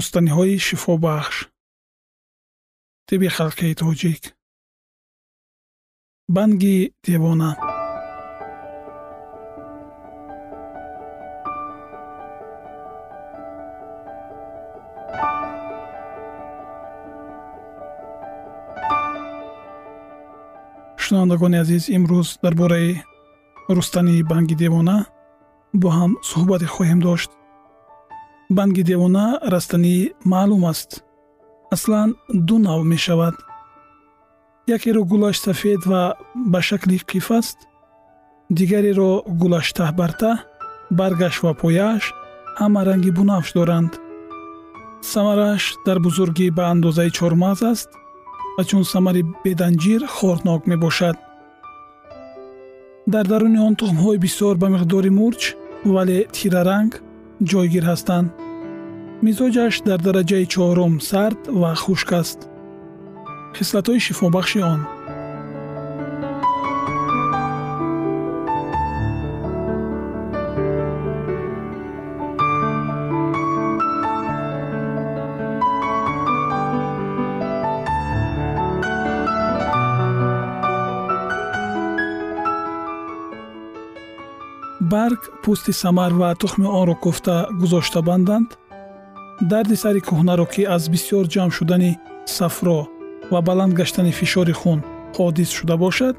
рустаниҳои шифобахш тиби халқии тоҷик. Банги девона. Шунавандагони азиз имрӯз дар бораи рустании банги девона бо ҳам суҳбате хоҳем дошт банги девона растанӣ маълум аст. Аслан ду нав мешавад. Якеро гулаш сафед ва ба шакли қиф аст дигареро гулаш таҳбарта баргаш ва пояаш ҳама ранги бунафш доранд. Самарааш дар бузургӣ ба андозаи чормағз аст ва чун самари беданҷир хорнок мебошад. Дар даруни он тухмҳои бисёр ба миқдори мурч вале тираранг ҷойгир ҳастанд. Мизоҷаш дар дараҷаи чорум сард ва хушк аст. Хислатҳои шифобахши он пӯсти самар ва тухми онро кӯфта гузошта банданд? Дарди сари кӯҳнаро ки аз бисьёр ҷамъ шудани сафро ва баланд гаштани фишори хун ҳодис шуда бошад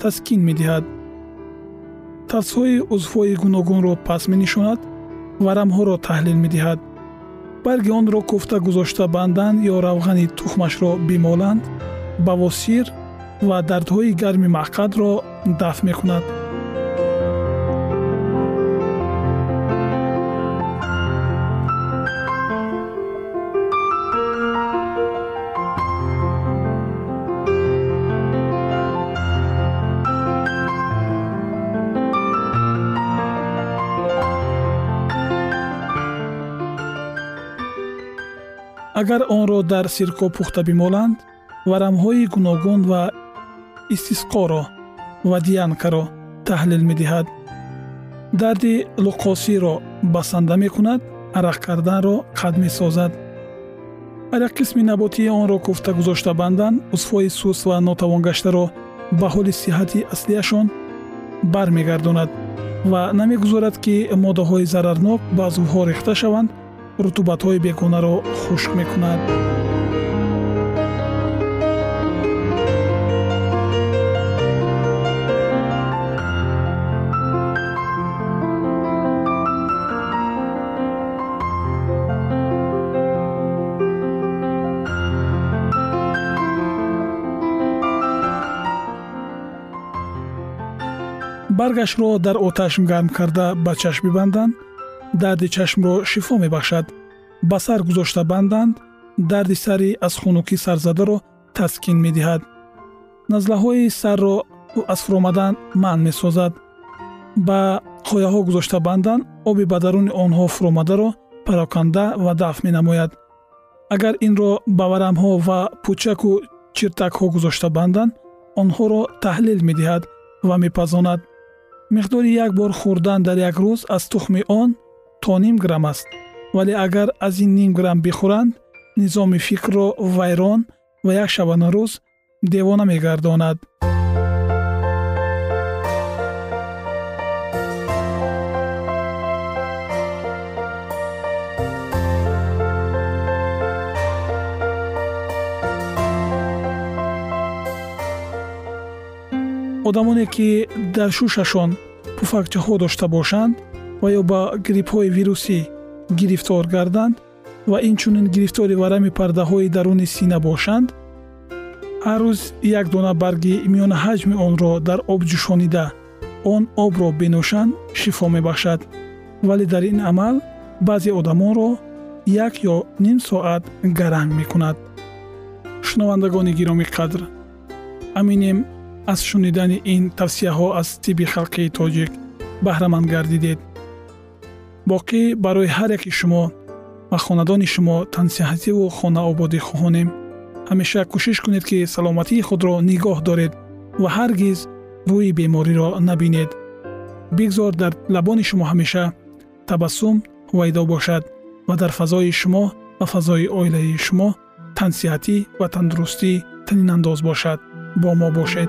таскин медиҳад. Тавсҳои узвҳои гуногунро пас менишонад варамҳоро таҳлил медиҳад. Барги онро кӯфта гузошта банданд ё равғани тухмашро бимоланд бавосир ва дардҳои гарми маъқадро дафт мекунад агар онро дар сирко пухта бимоланд варамҳои гуногун ва истисқоро ва диянкаро таҳлил медиҳад. Дарди луқосиро басанда мекунад арақ карданро қад месозад. Ҳар як қисми наботии онро куфта гузошта бандан узвҳои сус ва нотавонгаштаро ба ҳоли сиҳати аслиашон бармегардонад ва намегузорад ки моддаҳои зарарнок ба узвҳо рехта шаванд рутубатҳои бегонаро хушк мекунад. Баргашро дар оташ гарм карда ба чашм бибанданд дарди чашмро шифо мебахшад. Ба сар гузошта банданд дарди сари аз хунукӣ сарзадаро таскин медиҳад. Назлаҳои сарро аз фуромадан манъ месозад. Ба қояҳо гузошта бандан оби ба даруни онҳо фуромадаро пароканда ва дафт менамояд. Агар инро ба варамҳо ва пӯчаку чиртакҳо гузошта банданд онҳоро таҳлил медиҳад ва мепазонад. Миқдори як бор хӯрдан дар як рӯз аз тухми он то ним грамм аст. Вале агар аз ин ним грамм бихӯранд низоми фикрро вайрон ва як шабанарӯз девона мегардонад. Одамоне ки дар шушашон пуфакчаҳо дошта бошанд ва ё ба гриппҳои вирусӣ гирифтор гарданд ва инчунин гирифтори варами пардаҳои даруни сина бошанд ҳар рӯз як дона барги миёна ҳаҷми онро дар об ҷӯшонида он обро бинӯшанд шифо мебахшад. Вале дар ин амал баъзе одамонро як ё ним соат гаранг мекунад. Шунавандагони гиромӣ қадр аминем аз шунидани ин тавсияҳо аз тибби халқии тоҷик баҳраманд гардидед боқӣ барои ҳар яки шумо ва хонадони шумо тансиҳативу хонаободӣ хоҳонем. Ҳамеша кӯшиш кунед ки саломатии худро нигоҳ доред ва ҳаргиз рӯи бемориро набинед. Бигзор дар лабони шумо ҳамеша табассум ҳувайдо бошад ва дар фазои шумо ва фазои оилаи шумо тансиҳатӣ ва тандурустӣ танинандоз бошад. Бо мо бошед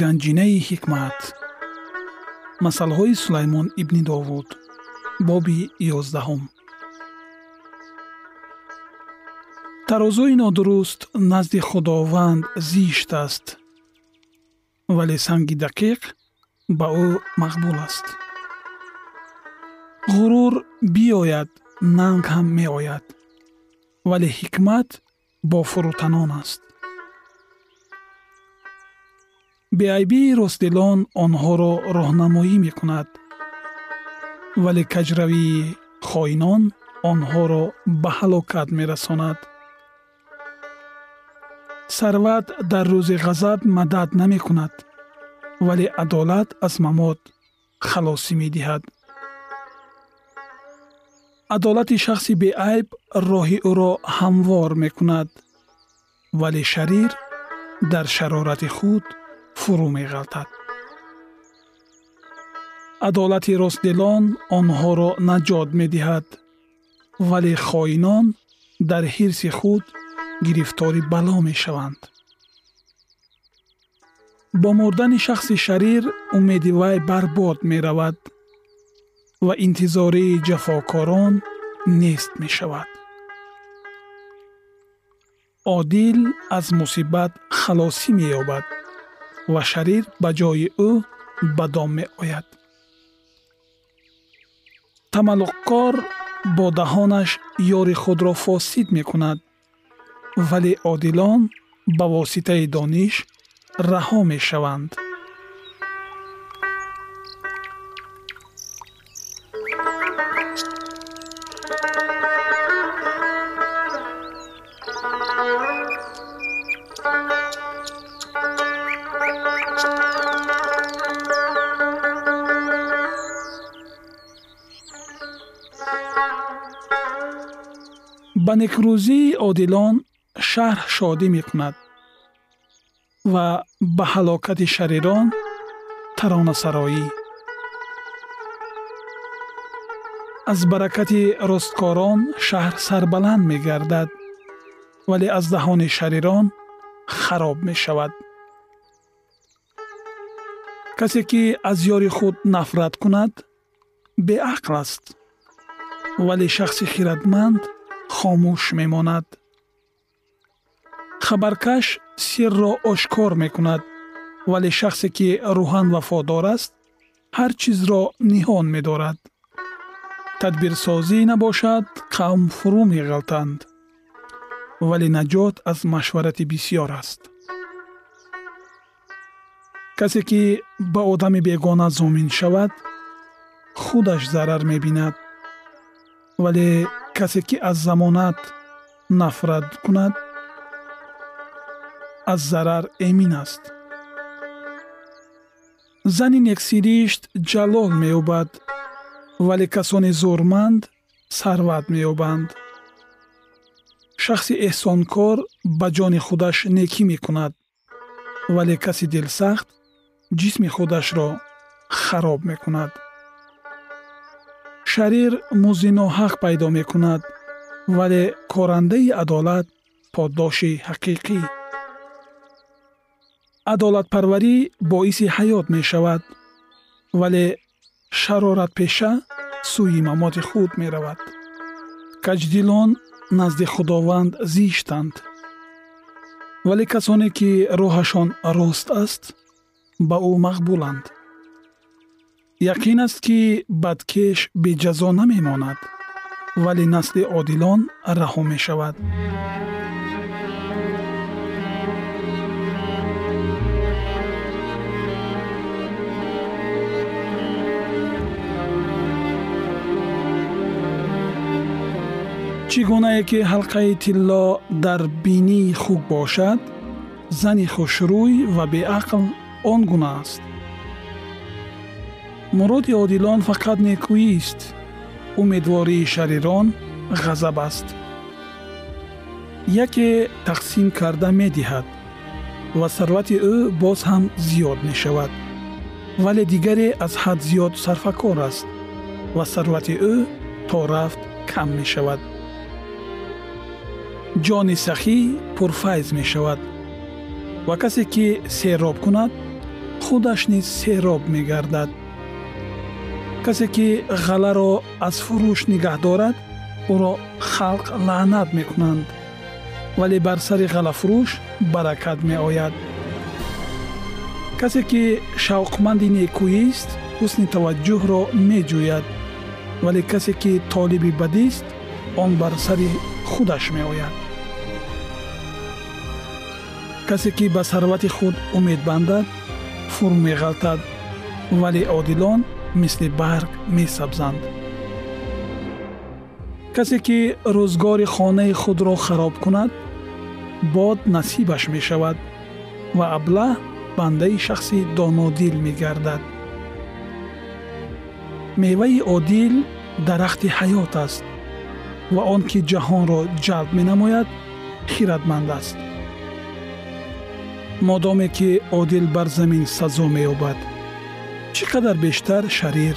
ганҷинаи ҳикмат масъалаҳои сулаймон ибни довуд боби ёздаҳум тарозуи нодуруст назди худованд зишт аст вале санги дақиқ ба ӯ мақбул аст ғурур биёяд нанг ҳам меояд вале ҳикмат бо фурӯтанон аст беайбии ростдилон онҳоро роҳнамоӣ мекунад. Вале каҷравии хоинон онҳоро ба ҳалокат мерасонад. Сарват дар рӯзи ғазаб мадад намекунад вале адолат аз мамот халосӣ медиҳад. Адолати шахси беайб роҳи ӯро ҳамвор мекунад вале шарир дар шарорати худ фурӯ меғалтад адолати ростдилон онҳоро наҷот медиҳад вале хоинон дар ҳирси худ гирифтори бало мешаванд бо мурдани шахси шарир умеди вай барбод меравад ва интизории ҷафокорон нест мешавад одил аз мусибат халосӣ меёбад ва шарир ба ҷои ӯ ба дом меояд тамаллуқкор бо даҳонаш ёри худро фосид мекунад вале одилон ба воситаи дониш раҳо мешаванд некрӯзии одилон шаҳр шодӣ мекунад ва ба ҳалокати шарирон таронасароӣ аз баракати росткорон шаҳр сарбаланд мегардад вале аз даҳони шарирон хароб мешавад касе ки аз ёри худ нафрат кунад беақл аст вале шахси хиратманд хомӯш мемонад хабаркаш сирро ошкор мекунад вале шахсе ки рӯҳан вафодор аст ҳар чизро ниҳон медорад тадбирсозӣ набошад қавм фурӯ меғалтанд вале наҷот аз машварати бисьёр аст касе ки ба одами бегона зомин шавад худаш зарар мебинад вале касе ки аз замонат нафрат кунад аз зарар эмин аст. Зани нексиришт ҷалол меёбад вале касони зӯрманд сарват меёбанд. Шахси эҳсонкор ба ҷони худаш некӣ мекунад вале каси дилсахт ҷисми худашро хароб мекунад шарир музди ноҳақ пайдо мекунад вале корандаи адолат поддоши ҳақиқӣ. Адолатпарварӣ боиси ҳаёт мешавад вале шароратпеша сӯи мамоти худ меравад. Каҷдилон назди худованд зиштанд. Вале касоне ки роҳашон рост аст ба ӯ мақбуланд яқин аст ки бадкеш беҷазо намемонад вале насли одилон раҳо мешавад. Чӣ гунае ки ҳалқаи тилло дар бинии хук бошад зани хушрӯй ва беақл он гуна аст муроди одилон фақат некӯист умедвории шарирон ғазаб аст. Яке тақсим карда медиҳад ва сарвати ӯ боз ҳам зиёд мешавад. Вале дигаре аз ҳад зиёд сарфакор аст ва сарвати ӯ то рафт кам мешавад. Ҷони сахӣ пурфайз мешавад. Ва касе ки сероб кунад худаш низ сероб мегардад касе ки ғаларо аз фурӯш нигаҳ дорад ӯро халқ лаънат мекунанд. Вале бар сари ғалафурӯш баракат меояд. Касе ки шавқманди некӯист ҳусни таваҷҷӯҳро меҷӯяд. Вале касе ки толиби бадист он бар сари худаш меояд. Касе ки ба сарвати худ умед бандад фурӯ меғалтад. Вале одилон мисли барг месабзанд касе ки рӯзгори хонаи худро хароб кунад бод насибаш мешавад ва аблаҳ бандаи шахси донодил мегардад меваи одил дарахти ҳаёт аст ва он ки ҷаҳонро ҷалб менамояд хиратманд аст модоме ки одил бар замин сазо меёбад чӣ қадар бештар шарир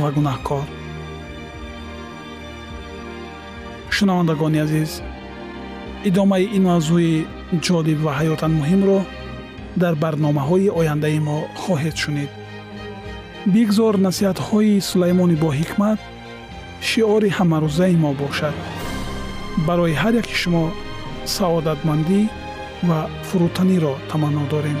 ва гунаҳкор шунавандагони азиз идомаи ин мавзӯи ҷолиб ва ҳаётан муҳимро дар барномаҳои ояндаи мо хоҳед шунид. Бигзор насиҳатҳои сулаймони боҳикмат шиори ҳамарӯзаи мо бошад. Барои ҳар яки шумо саодатмандӣ ва фурӯтаниро таманно дорем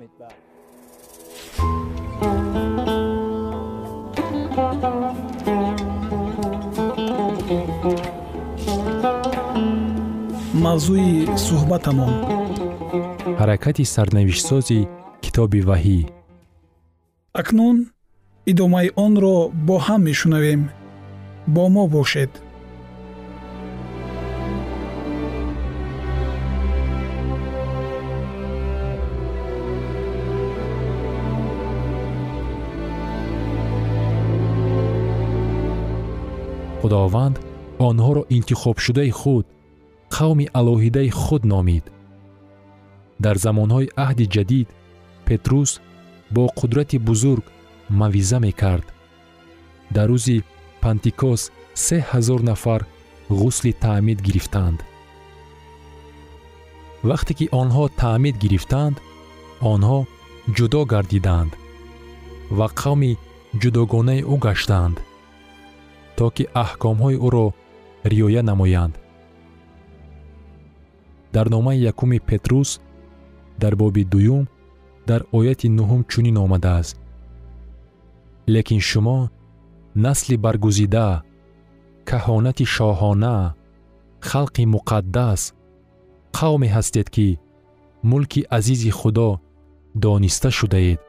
امیدبخش امیدبخش мавзӯи суҳбатамон ҳаракати сарнавиштсози китоби ваҳӣ акнун идомаи онро бо ҳам мешунавем бо мо бошед Худованд онҳоро интихобшудаи худ қавми алоҳидаи худ номид. Дар замонҳои аҳди ҷадид петрус бо қудрати бузург мавъиза мекард. Дар рӯзи пантикос се ҳазор нафар ғусли таъмид гирифтанд. Вақте ки онҳо таъмид гирифтанд онҳо ҷудо гардиданд ва қавми ҷудогонаи ӯ гаштанд то ки аҳкомҳои ӯро риоя намоянд. Дар номаи якуми петрус дар боби дуюм дар ояти нуҳум чунин омадааст. Лекин шумо насли баргузида каҳонати шоҳона халқи муқаддас қавме ҳастед ки мулки азизи худо дониста шудаед.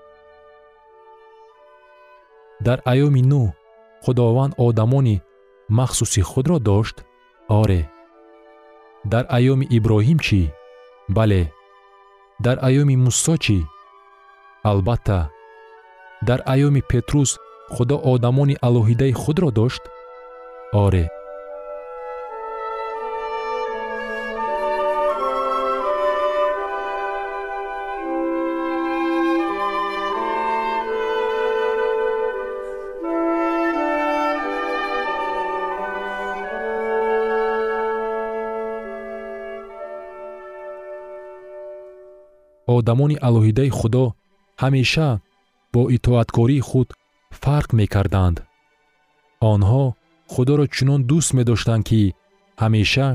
Дар айёми нӯҳ худованд одамони махсуси худро дошт? Оре. Дар айёми иброҳим чӣ? Бале. Дар айёми мусо чӣ? Албатта. Дар айёми петрус худо одамони алоҳидаи худро дошт? Оре одамони алоҳидаи худо ҳамеша бо итоаткории худ фарқ мекарданд. Онҳо худоро чунон дӯст медоштанд ки ҳамеша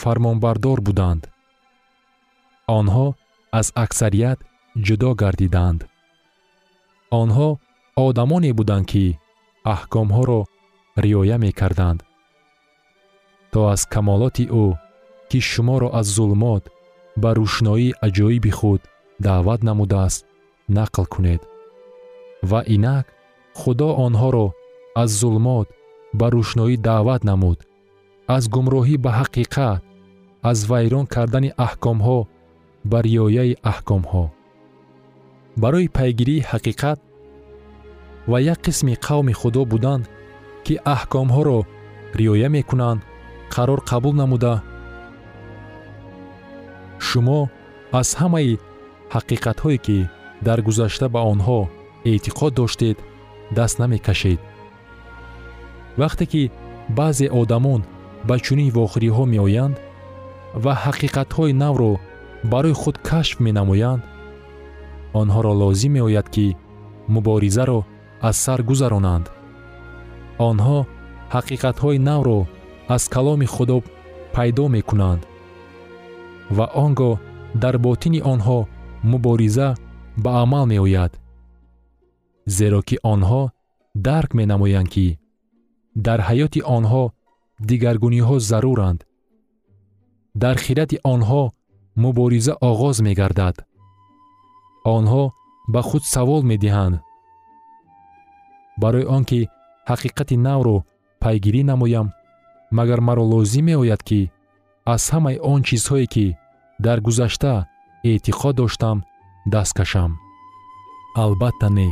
фармонбардор буданд. Онҳо аз аксарият ҷудо гардиданд. Онҳо одамоне буданд ки аҳкомҳоро риоя мекарданд. То аз камолоти ӯ ки шуморо аз зулмот ба рӯшноии аҷоиби худ даъват намудааст нақл кунед. Ва инак худо онҳоро аз зулмот ба рӯшноӣ даъват намуд. Аз гумроҳӣ ба ҳақиқат аз вайрон кардани аҳкомҳо ба риояи аҳкомҳо. Барои пайгирии ҳақиқат ва як қисми қавми худо буданд ки аҳкомҳоро риоя мекунанд қарор қабул намуда шумо аз ҳамаи ҳақиқатҳое ки дар гузашта ба онҳо эътиқод доштед даст намекашед. Вақте ки баъзе одамон ба чунин вохӯриҳо меоянд ва ҳақиқатҳои навро барои худ кашф менамоянд онҳоро лозим меояд ки муборизаро аз сар гузаронанд. Онҳо ҳақиқатҳои навро аз каломи худо пайдо мекунанд ва он гоҳ дар ботини онҳо мубориза ба амал меояд зеро ки онҳо дарк менамоянд ки дар ҳаёти онҳо дигаргуниҳо заруранд. Дар хирати онҳо мубориза оғоз мегардад. Онҳо ба худ савол медиҳанд. Барои он ки ҳақиқати навро пайгирӣ намоям магар маро лозим меояд ки аз ҳамаи он чизҳое ки дар гузашта эътиқод доштам даст кашам. Албатта не.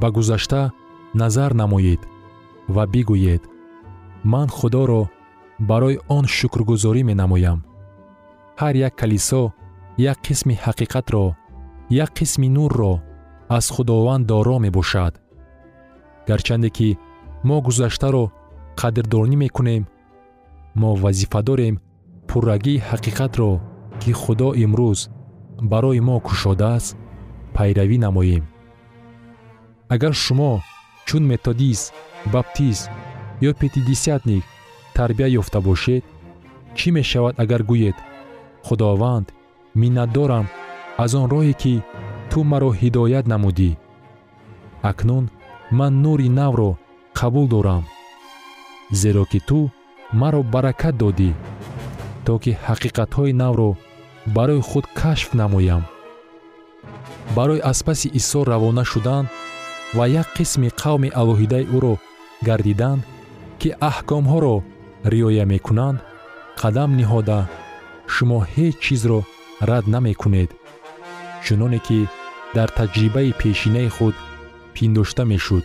Ба гузашта назар намоед ва бигӯед. Ман худоро барои он шукргузорӣ менамоям. Ҳар як калисо як қисми ҳақиқатро як қисми нурро аз худованд доро мебошад. Гарчанде ки мо гузаштаро қадрдонӣ мекунем мо вазифа дорем пуррагии ҳақиқатро ки худо имрӯз барои мо кушодааст пайравӣ намоем. Агар шумо чун методист баптист ё петидисятник тарбия ёфта бошед? Чӣ мешавад агар гӯед? Худованд миннатдорам аз он роҳе ки ту маро ҳидоят намудӣ. Акнун ман нури навро қабул дорам зеро ки ту маро баракат додӣ то ки ҳақиқатҳои навро барои худ кашф намоям. Барои аз паси исо равона шудан ва як қисми қавми алоҳидаи ӯро гардиданд ки аҳкомҳоро риоя мекунанд қадам ниҳода шумо ҳеҷ чизро рад намекунед чуноне ки дар таҷрибаи пешинаи худ пиндошта мешуд.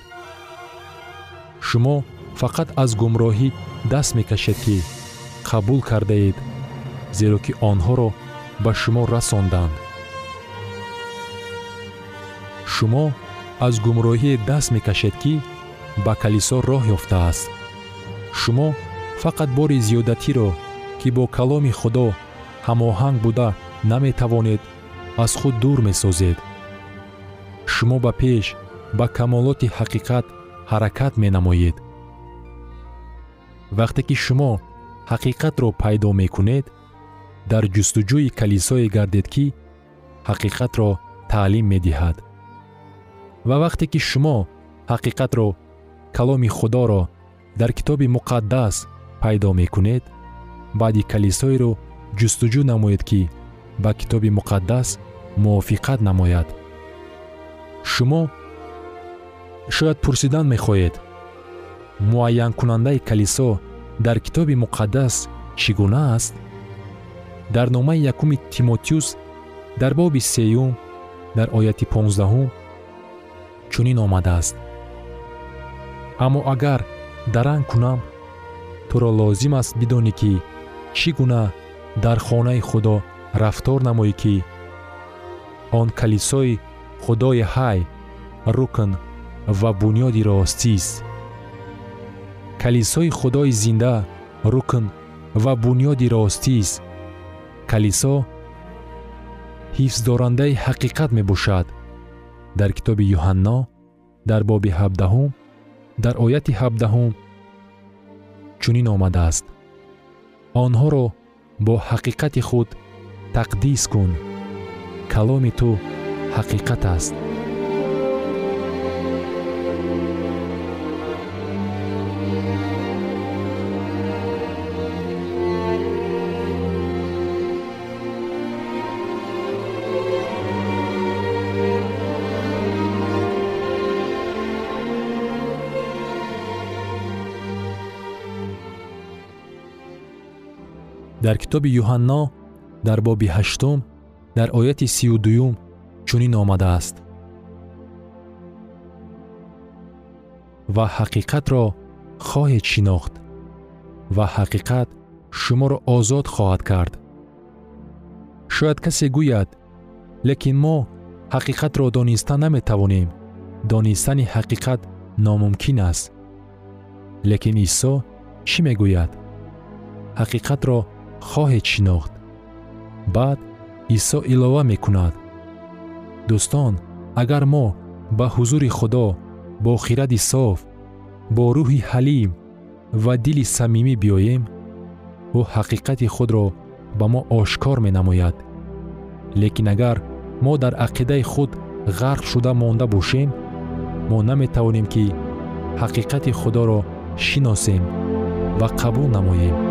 Шумо фақат аз гумроҳӣ даст мекашед ки қабул кардаед зеро ки онҳоро ба шумо расонданд. Шумо аз гумроҳие даст мекашед ки ба калисо роҳ ёфтааст. Шумо фақат бори зиёдатиро ки бо каломи худо ҳамоҳанг буда наметавонед аз худ дур месозед. Шумо ба пеш ба камолоти ҳақиқат ҳаракат менамоед. Вақте ки шумо ҳақиқатро пайдо мекунед дар ҷустуҷӯи калисое гардед ки ҳақиқатро таълим медиҳад ва вақте ки шумо ҳақиқатро каломи худоро дар китоби муқаддас пайдо мекунед баъди калисоеро ҷустуҷӯ намоед ки ба китоби муқаддас мувофиқат намояд. Шумо шояд пурсидан мехоҳед муайянкунандаи калисо дар китоби муқаддас чӣ гуна аст? Дар номаи якуми тимотиюс дар боби сеюм дар ояти понздаҳум чунин омадааст. Аммо агар даранг кунам туро лозим аст бидонӣ ки чӣ гуна дар хонаи худо рафтор намоӣ ки он калисои худои ҳай рукн ва бунёди ростист калисои худои зинда рукн ва бунёди ростист калисо ҳифздорандаи ҳақиқат мебошад дар китоби юҳанно дар боби ҳабдаҳум дар ояти ҳабдаҳум чунин омадааст. Онҳоро бо ҳақиқати худ тақдис кун. Каломи ту ҳақиқат аст дар китоби юҳанно дар боби ҳаштум дар ояти сию дуюм чунин омадааст ва ҳақиқатро хоҳед шинохт ва ҳақиқат шуморо озод хоҳад кард шояд касе гӯяд лекин мо ҳақиқатро дониста наметавонем донистани ҳақиқат номумкин аст лекин исо чӣ мегӯяд ҳақиқатро хоҳед шинохт баъд исо илова мекунад. Дӯстон агар мо ба ҳузури худо бо хиради соф бо рӯҳи ҳалим ва дили самимӣ биёем ӯ ҳақиқати худро ба мо ошкор менамояд. Лекин агар мо дар ақидаи худ ғарқ шуда монда бошем мо наметавонем ки ҳақиқати худоро шиносем ва қабул намоем